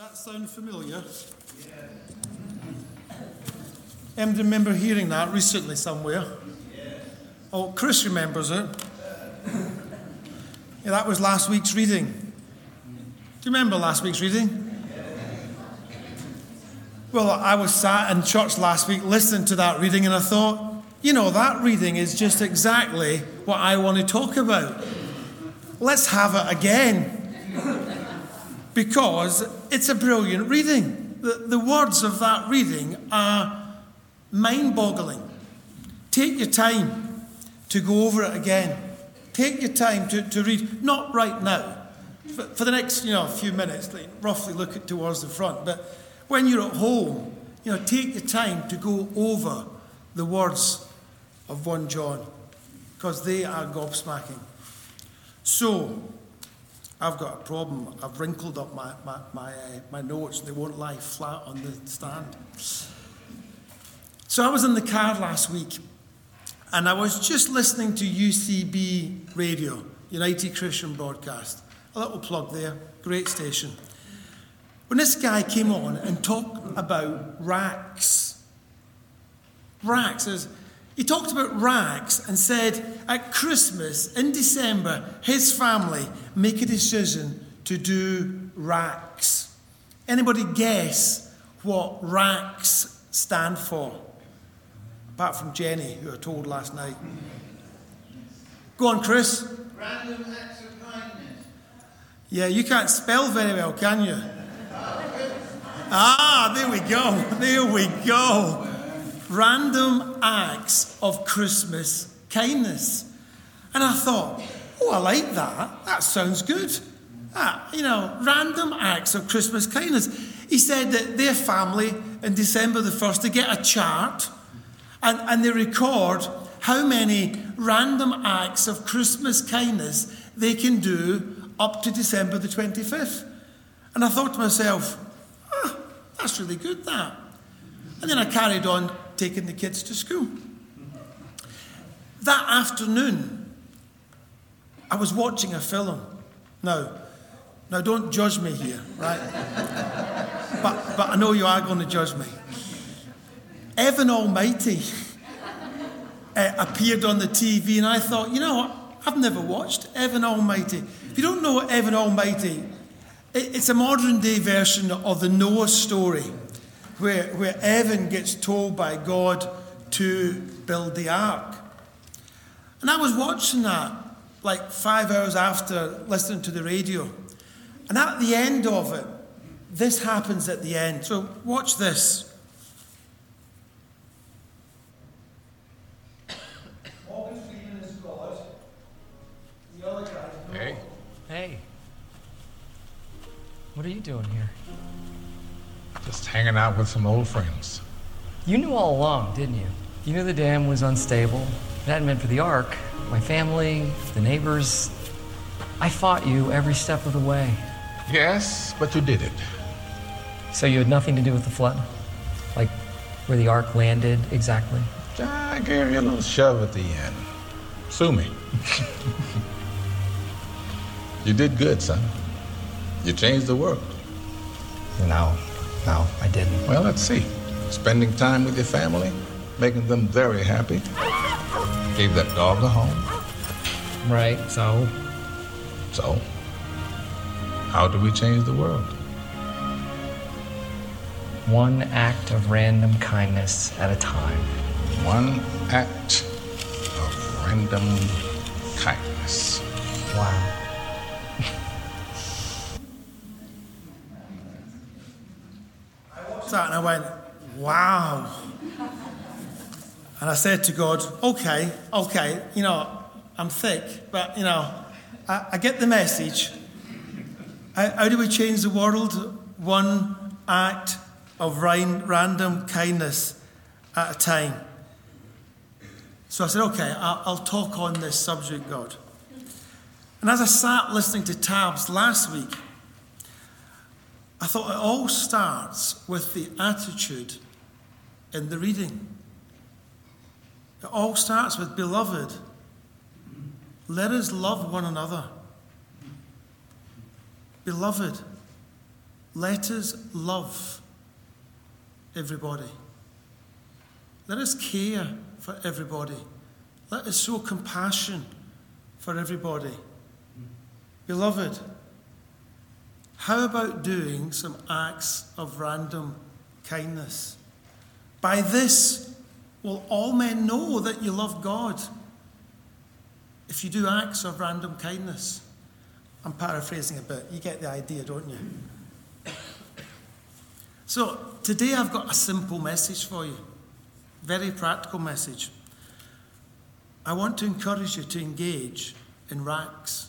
that sound familiar? Em, remember hearing that recently somewhere? Oh, Chris remembers it. Yeah, that was last week's reading. Do you remember last week's reading? Well, I was sat in church last week listening to that reading and I thought, you know, that reading is just exactly what I want to talk about. Let's have it again. Because it's a brilliant reading. The, the words of that reading are mind boggling. Take your time to go over it again. Take your time to, to read, not right now, for, for the next you know, few minutes, like, roughly look at towards the front, but when you're at home, you know, take your time to go over the words of 1 John, because they are gobsmacking. So, I've got a problem. I've wrinkled up my, my, my, uh, my notes. They won't lie flat on the stand. So I was in the car last week and I was just listening to UCB Radio, United Christian Broadcast. A little plug there, great station. When this guy came on and talked about racks, racks, he talked about rags and said at Christmas in December, his family make a decision to do racks. Anybody guess what racks stand for? Apart from Jenny, who I told last night. Go on, Chris. Random acts of kindness. Yeah, you can't spell very well, can you? Ah, there we go. There we go random acts of Christmas kindness. And I thought, oh, I like that. That sounds good. Ah, you know, random acts of Christmas kindness. He said that their family in December the 1st, they get a chart and, and they record how many random acts of Christmas kindness they can do up to December the 25th. And I thought to myself, ah, that's really good, that. And then I carried on taking the kids to school. That afternoon, I was watching a film. Now, now don't judge me here, right? but, but I know you are going to judge me. Evan Almighty uh, appeared on the TV, and I thought, you know what? I've never watched Evan Almighty. If you don't know Evan Almighty, it's a modern day version of the Noah story where, where Evan gets told by God to build the ark. And I was watching that like five hours after listening to the radio. And at the end of it, this happens at the end. So watch this. Hey. Hey. What are you doing here? Just hanging out with some old friends. You knew all along, didn't you? You knew the dam was unstable. It hadn't been for the ark, my family, the neighbors. I fought you every step of the way. Yes, but you did it. So you had nothing to do with the flood? Like where the ark landed exactly? I gave you a little shove at the end. Sue me. you did good, son. You changed the world. No, no, I didn't. Well, let's see. Spending time with your family, making them very happy. Gave that dog a home. Right, so? So, how do we change the world? One act of random kindness at a time. One act of random kindness. Wow. That and I went, wow. And I said to God, okay, okay, you know, I'm thick, but, you know, I, I get the message. How, how, do we change the world? One act of random kindness at a time. So I said, okay, I'll, I'll talk on this subject, God. And as I sat listening to Tabs last week, I thought it all starts with the attitude in the reading. It all starts with, Beloved, let us love one another. Beloved, let us love everybody. Let us care for everybody. Let us show compassion for everybody. Beloved, how about doing some acts of random kindness? By this will all men know that you love God if you do acts of random kindness. I'm paraphrasing a bit. You get the idea, don't you? So, today I've got a simple message for you. Very practical message. I want to encourage you to engage in RACs.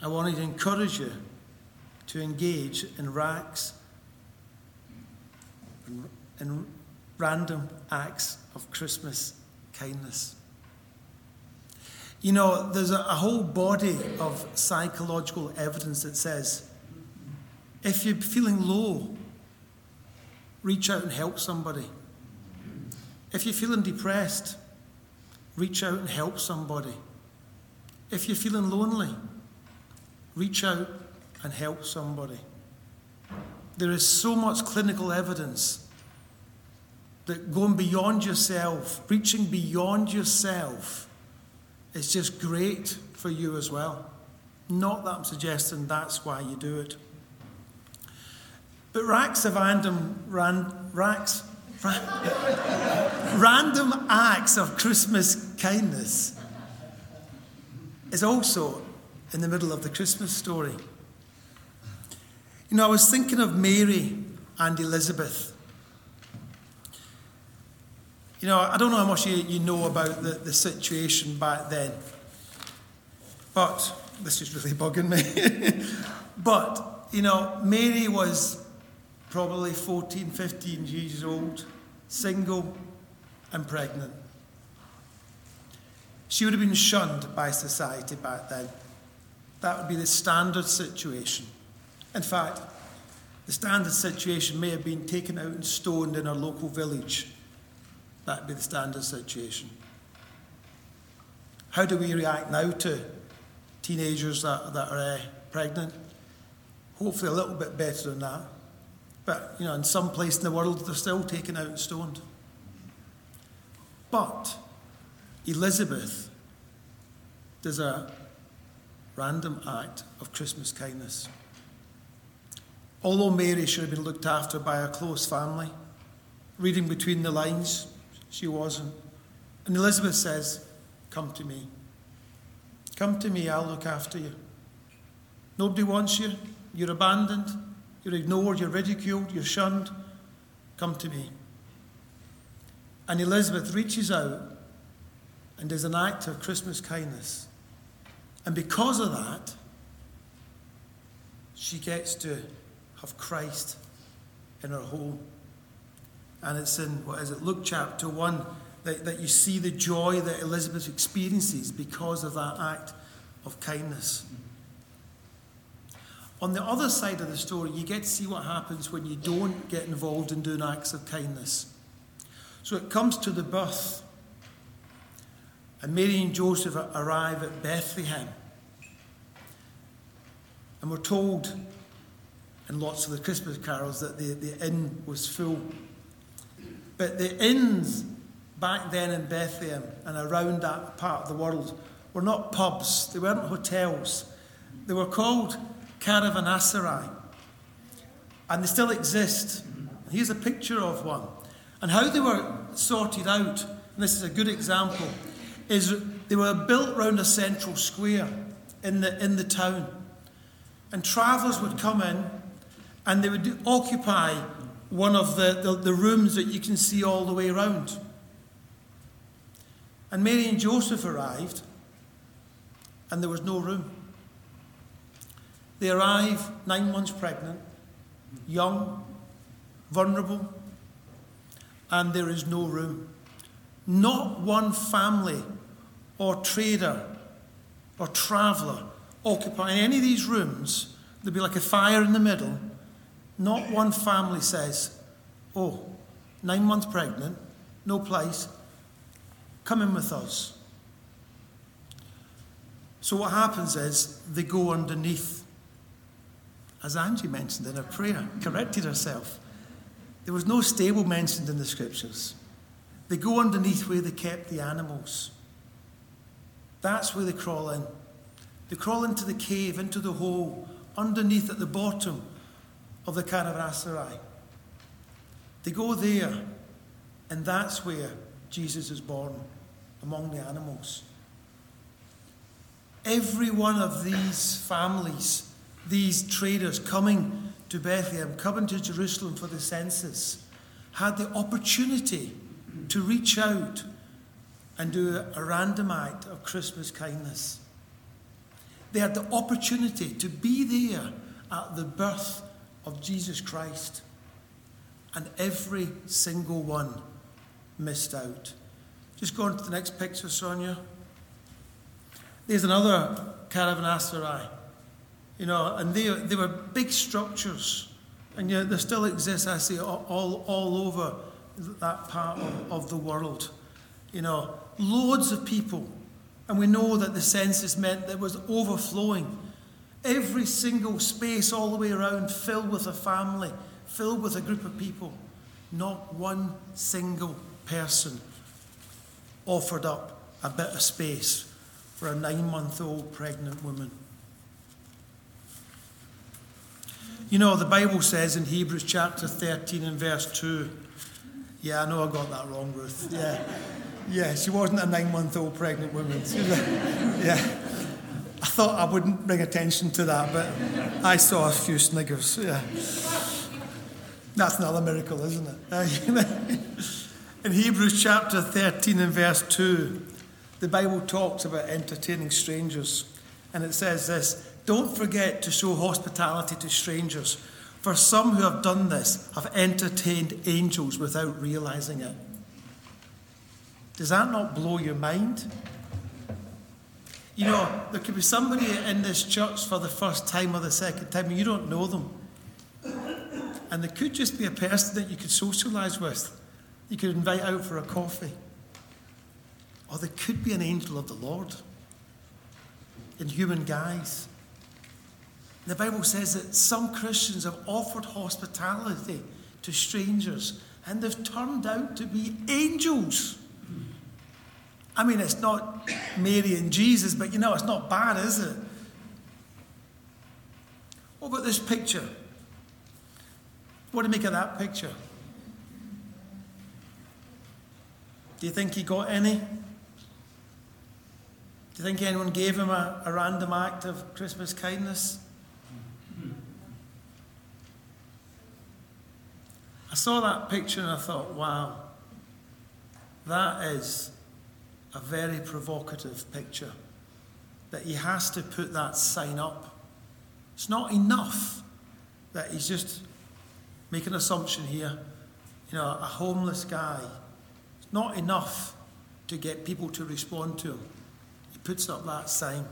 I want to encourage you to engage in RACs in random acts of Christmas kindness. You know, there's a, a whole body of psychological evidence that says if you're feeling low, reach out and help somebody. If you're feeling depressed, reach out and help somebody. If you're feeling lonely, reach out and help somebody. There is so much clinical evidence that going beyond yourself, reaching beyond yourself, is just great for you as well. Not that I'm suggesting that's why you do it. But racks of random, ran, racks, random acts of Christmas kindness is also in the middle of the Christmas story. You know, I was thinking of Mary and Elizabeth. You know, I don't know how much you, you know about the, the situation back then, but this is really bugging me. but, you know, Mary was probably 14, 15 years old, single, and pregnant. She would have been shunned by society back then. That would be the standard situation. In fact, the standard situation may have been taken out and stoned in her local village That'd be the standard situation. How do we react now to teenagers that, that are uh, pregnant? Hopefully, a little bit better than that. But, you know, in some place in the world, they're still taken out and stoned. But Elizabeth does a random act of Christmas kindness. Although Mary should have been looked after by a close family, reading between the lines, she wasn't. And Elizabeth says, Come to me. Come to me, I'll look after you. Nobody wants you. You're abandoned. You're ignored. You're ridiculed. You're shunned. Come to me. And Elizabeth reaches out and does an act of Christmas kindness. And because of that, she gets to have Christ in her home. And it's in, what is it, Luke chapter 1, that, that you see the joy that Elizabeth experiences because of that act of kindness. On the other side of the story, you get to see what happens when you don't get involved in doing acts of kindness. So it comes to the birth, and Mary and Joseph arrive at Bethlehem. And we're told in lots of the Christmas carols that the, the inn was full. But the inns back then in Bethlehem and around that part of the world were not pubs, they weren't hotels. They were called caravanserai. And they still exist. Here's a picture of one. And how they were sorted out, and this is a good example, is they were built round a central square in the, in the town. And travellers would come in and they would occupy one of the, the, the rooms that you can see all the way around. And Mary and Joseph arrived, and there was no room. They arrive nine months pregnant, young, vulnerable, and there is no room. Not one family or trader or traveller occupying any of these rooms. There'd be like a fire in the middle, not one family says, Oh, nine months pregnant, no place, come in with us. So what happens is they go underneath as Angie mentioned in her prayer, corrected herself. There was no stable mentioned in the scriptures. They go underneath where they kept the animals. That's where they crawl in. They crawl into the cave, into the hole, underneath at the bottom of the caravanserai. They go there, and that's where Jesus is born, among the animals. Every one of these families, these traders coming to Bethlehem, coming to Jerusalem for the census, had the opportunity to reach out and do a random act of Christmas kindness. They had the opportunity to be there at the birth of Jesus Christ, and every single one missed out. Just go on to the next picture, Sonia. There's another caravanserai, you know, and they, they were big structures, and yet they still exist, I see, all, all over that part of, of the world. You know, loads of people, and we know that the census meant there was overflowing. Every single space all the way around filled with a family, filled with a group of people. Not one single person offered up a bit of space for a nine month old pregnant woman. You know, the Bible says in Hebrews chapter 13 and verse 2. Yeah, I know I got that wrong, Ruth. Yeah. Yeah, she wasn't a nine month old pregnant woman. yeah. I thought I wouldn't bring attention to that, but I saw a few sniggers. Yeah. That's another miracle, isn't it? In Hebrews chapter 13 and verse 2, the Bible talks about entertaining strangers. And it says this Don't forget to show hospitality to strangers, for some who have done this have entertained angels without realizing it. Does that not blow your mind? You know, there could be somebody in this church for the first time or the second time, and you don't know them. And there could just be a person that you could socialize with, you could invite out for a coffee. Or there could be an angel of the Lord in human guise. The Bible says that some Christians have offered hospitality to strangers and they've turned out to be angels. I mean, it's not Mary and Jesus, but you know, it's not bad, is it? What about this picture? What do you make of that picture? Do you think he got any? Do you think anyone gave him a, a random act of Christmas kindness? I saw that picture and I thought, wow, that is a very provocative picture. That he has to put that sign up. It's not enough that he's just making an assumption here. You know, a homeless guy. It's not enough to get people to respond to him He puts up that sign.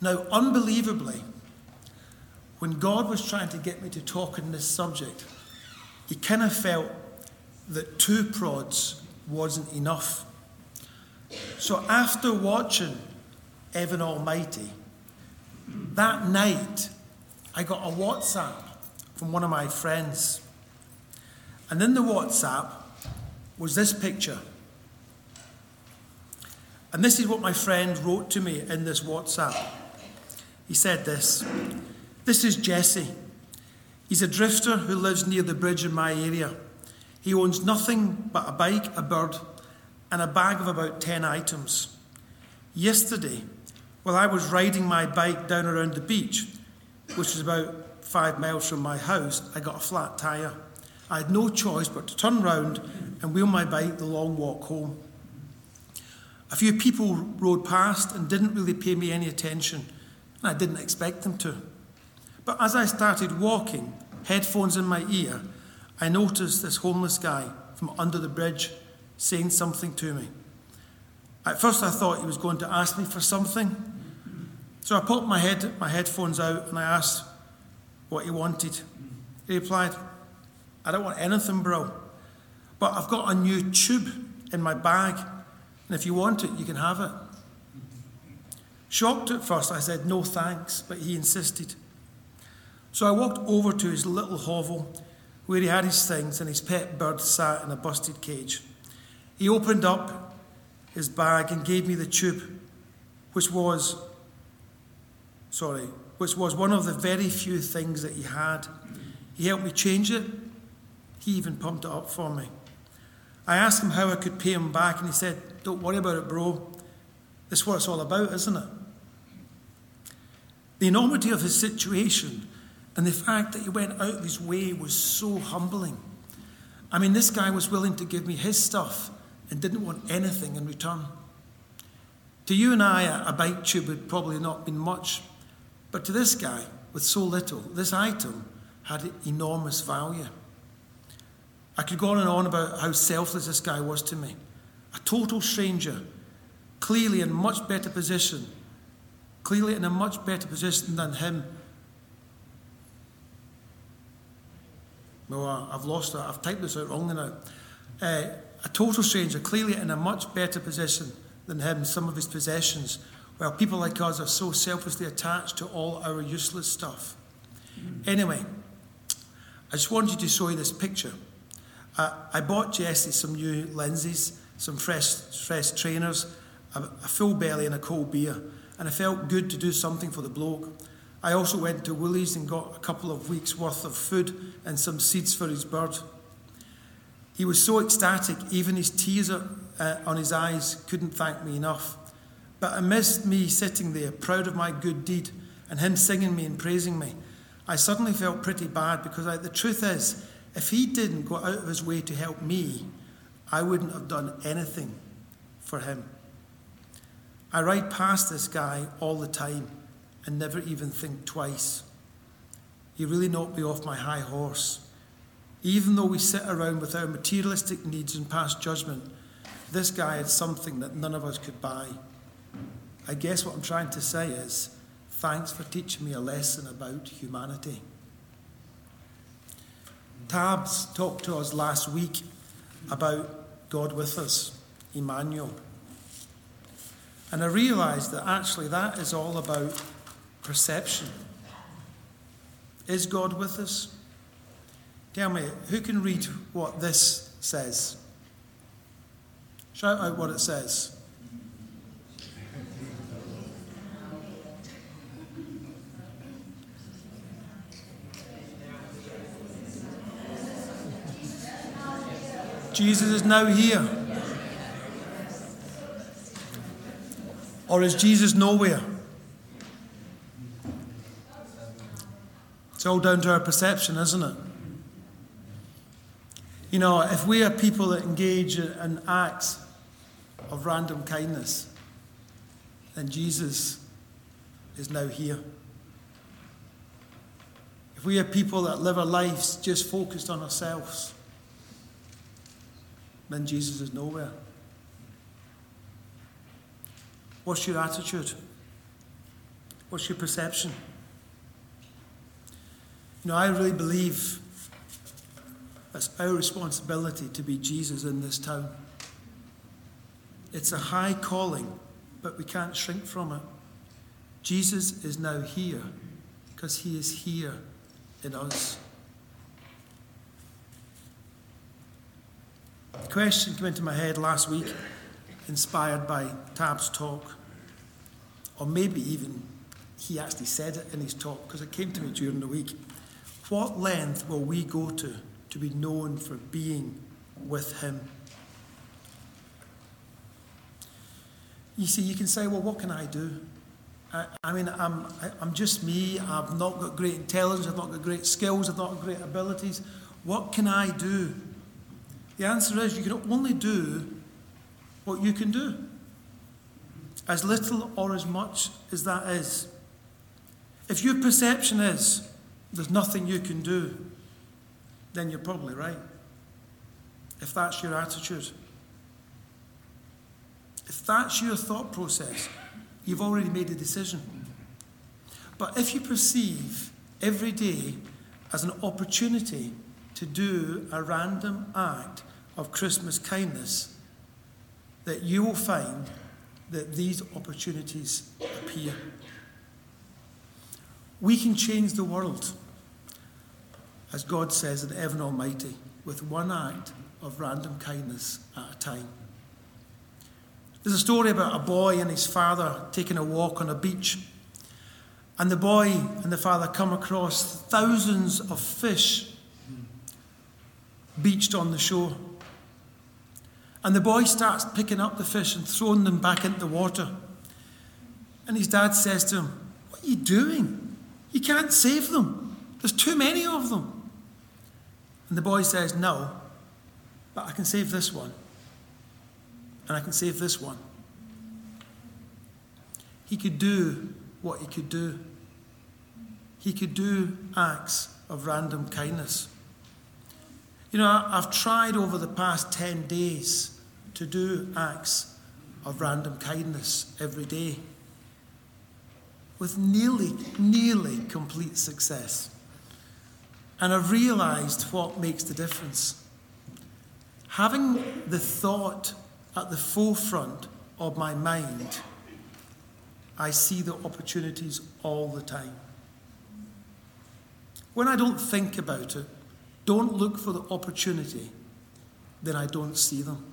Now, unbelievably, when God was trying to get me to talk on this subject, he kind of felt that two prods wasn't enough. So after watching Evan Almighty, that night I got a WhatsApp from one of my friends. And in the WhatsApp was this picture. And this is what my friend wrote to me in this WhatsApp. He said this This is Jesse. He's a drifter who lives near the bridge in my area. He owns nothing but a bike, a bird, and a bag of about 10 items. Yesterday, while I was riding my bike down around the beach, which is about five miles from my house, I got a flat tyre. I had no choice but to turn round and wheel my bike the long walk home. A few people rode past and didn't really pay me any attention, and I didn't expect them to. But as I started walking, headphones in my ear, I noticed this homeless guy from under the bridge saying something to me. At first, I thought he was going to ask me for something. So I popped my, head, my headphones out and I asked what he wanted. He replied, I don't want anything, bro, but I've got a new tube in my bag and if you want it, you can have it. Shocked at first, I said, no thanks, but he insisted. So I walked over to his little hovel where he had his things and his pet bird sat in a busted cage. He opened up his bag and gave me the tube, which was, sorry, which was one of the very few things that he had. He helped me change it. He even pumped it up for me. I asked him how I could pay him back, and he said, Don't worry about it, bro. This is what it's all about, isn't it? The enormity of his situation and the fact that he went out of his way was so humbling. I mean, this guy was willing to give me his stuff and didn't want anything in return. To you and I, a bike tube would probably not been much, but to this guy, with so little, this item had enormous value. I could go on and on about how selfless this guy was to me. A total stranger, clearly in much better position, clearly in a much better position than him No, I've lost it. I've typed this out wrongly now. Uh, a total stranger, clearly in a much better position than him, some of his possessions, while people like us are so selflessly attached to all our useless stuff. Anyway, I just wanted to show you this picture. Uh, I bought Jesse some new lenses, some fresh, fresh trainers, a, a full belly, and a cold beer, and I felt good to do something for the bloke. I also went to Woolies and got a couple of weeks' worth of food and some seeds for his bird. He was so ecstatic, even his tears uh, on his eyes couldn't thank me enough. But amidst me sitting there, proud of my good deed, and him singing me and praising me, I suddenly felt pretty bad because I, the truth is, if he didn't go out of his way to help me, I wouldn't have done anything for him. I ride past this guy all the time and never even think twice. He really knocked me off my high horse. Even though we sit around with our materialistic needs and pass judgment, this guy had something that none of us could buy. I guess what I'm trying to say is thanks for teaching me a lesson about humanity. Tabs talked to us last week about God with us, Emmanuel. And I realised that actually that is all about perception. Is God with us? Tell me, who can read what this says? Shout out what it says. Jesus is now here. Or is Jesus nowhere? It's all down to our perception, isn't it? You know, if we are people that engage in acts of random kindness, then Jesus is now here. If we are people that live our lives just focused on ourselves, then Jesus is nowhere. What's your attitude? What's your perception? You know, I really believe it's our responsibility to be Jesus in this town. It's a high calling, but we can't shrink from it. Jesus is now here because he is here in us. A question came into my head last week, inspired by Tab's talk, or maybe even he actually said it in his talk because it came to me during the week. What length will we go to to be known for being with Him? You see, you can say, well, what can I do? I, I mean, I'm, I, am i am just me. I've not got great intelligence. I've not got great skills. I've not got great abilities. What can I do? The answer is you can only do what you can do. As little or as much as that is. If your perception is, there's nothing you can do, then you're probably right. If that's your attitude. If that's your thought process, you've already made a decision. But if you perceive every day as an opportunity to do a random act of Christmas kindness, that you will find that these opportunities appear. We can change the world as God says in Evan Almighty, with one act of random kindness at a time. There's a story about a boy and his father taking a walk on a beach. And the boy and the father come across thousands of fish beached on the shore. And the boy starts picking up the fish and throwing them back into the water. And his dad says to him, What are you doing? You can't save them. There's too many of them. And the boy says, No, but I can save this one. And I can save this one. He could do what he could do. He could do acts of random kindness. You know, I've tried over the past 10 days to do acts of random kindness every day with nearly, nearly complete success. And I've realized what makes the difference. Having the thought at the forefront of my mind, I see the opportunities all the time. When I don't think about it, don't look for the opportunity, then I don't see them.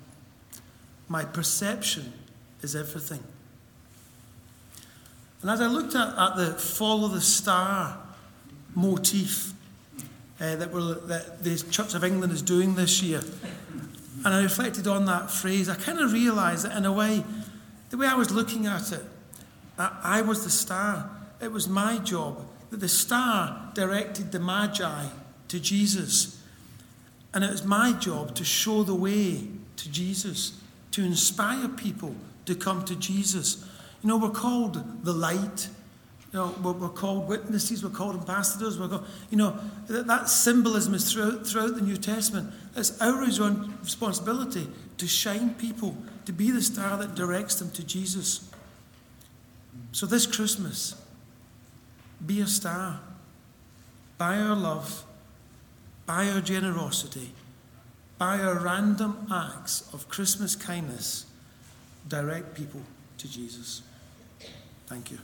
My perception is everything. And as I looked at, at the follow the star motif uh, that, we're, that the Church of England is doing this year, and I reflected on that phrase, I kind of realised that in a way, the way I was looking at it, I was the star. It was my job, that the star directed the Magi to Jesus. And it was my job to show the way to Jesus, to inspire people to come to Jesus. You know, we're called the light. You know, we're, we're called witnesses, we're called ambassadors, we're called, you know, that, that symbolism is throughout, throughout the New Testament. It's our responsibility to shine people, to be the star that directs them to Jesus. So this Christmas, be a star by our love by our generosity, by our random acts of Christmas kindness, direct people to Jesus. Thank you.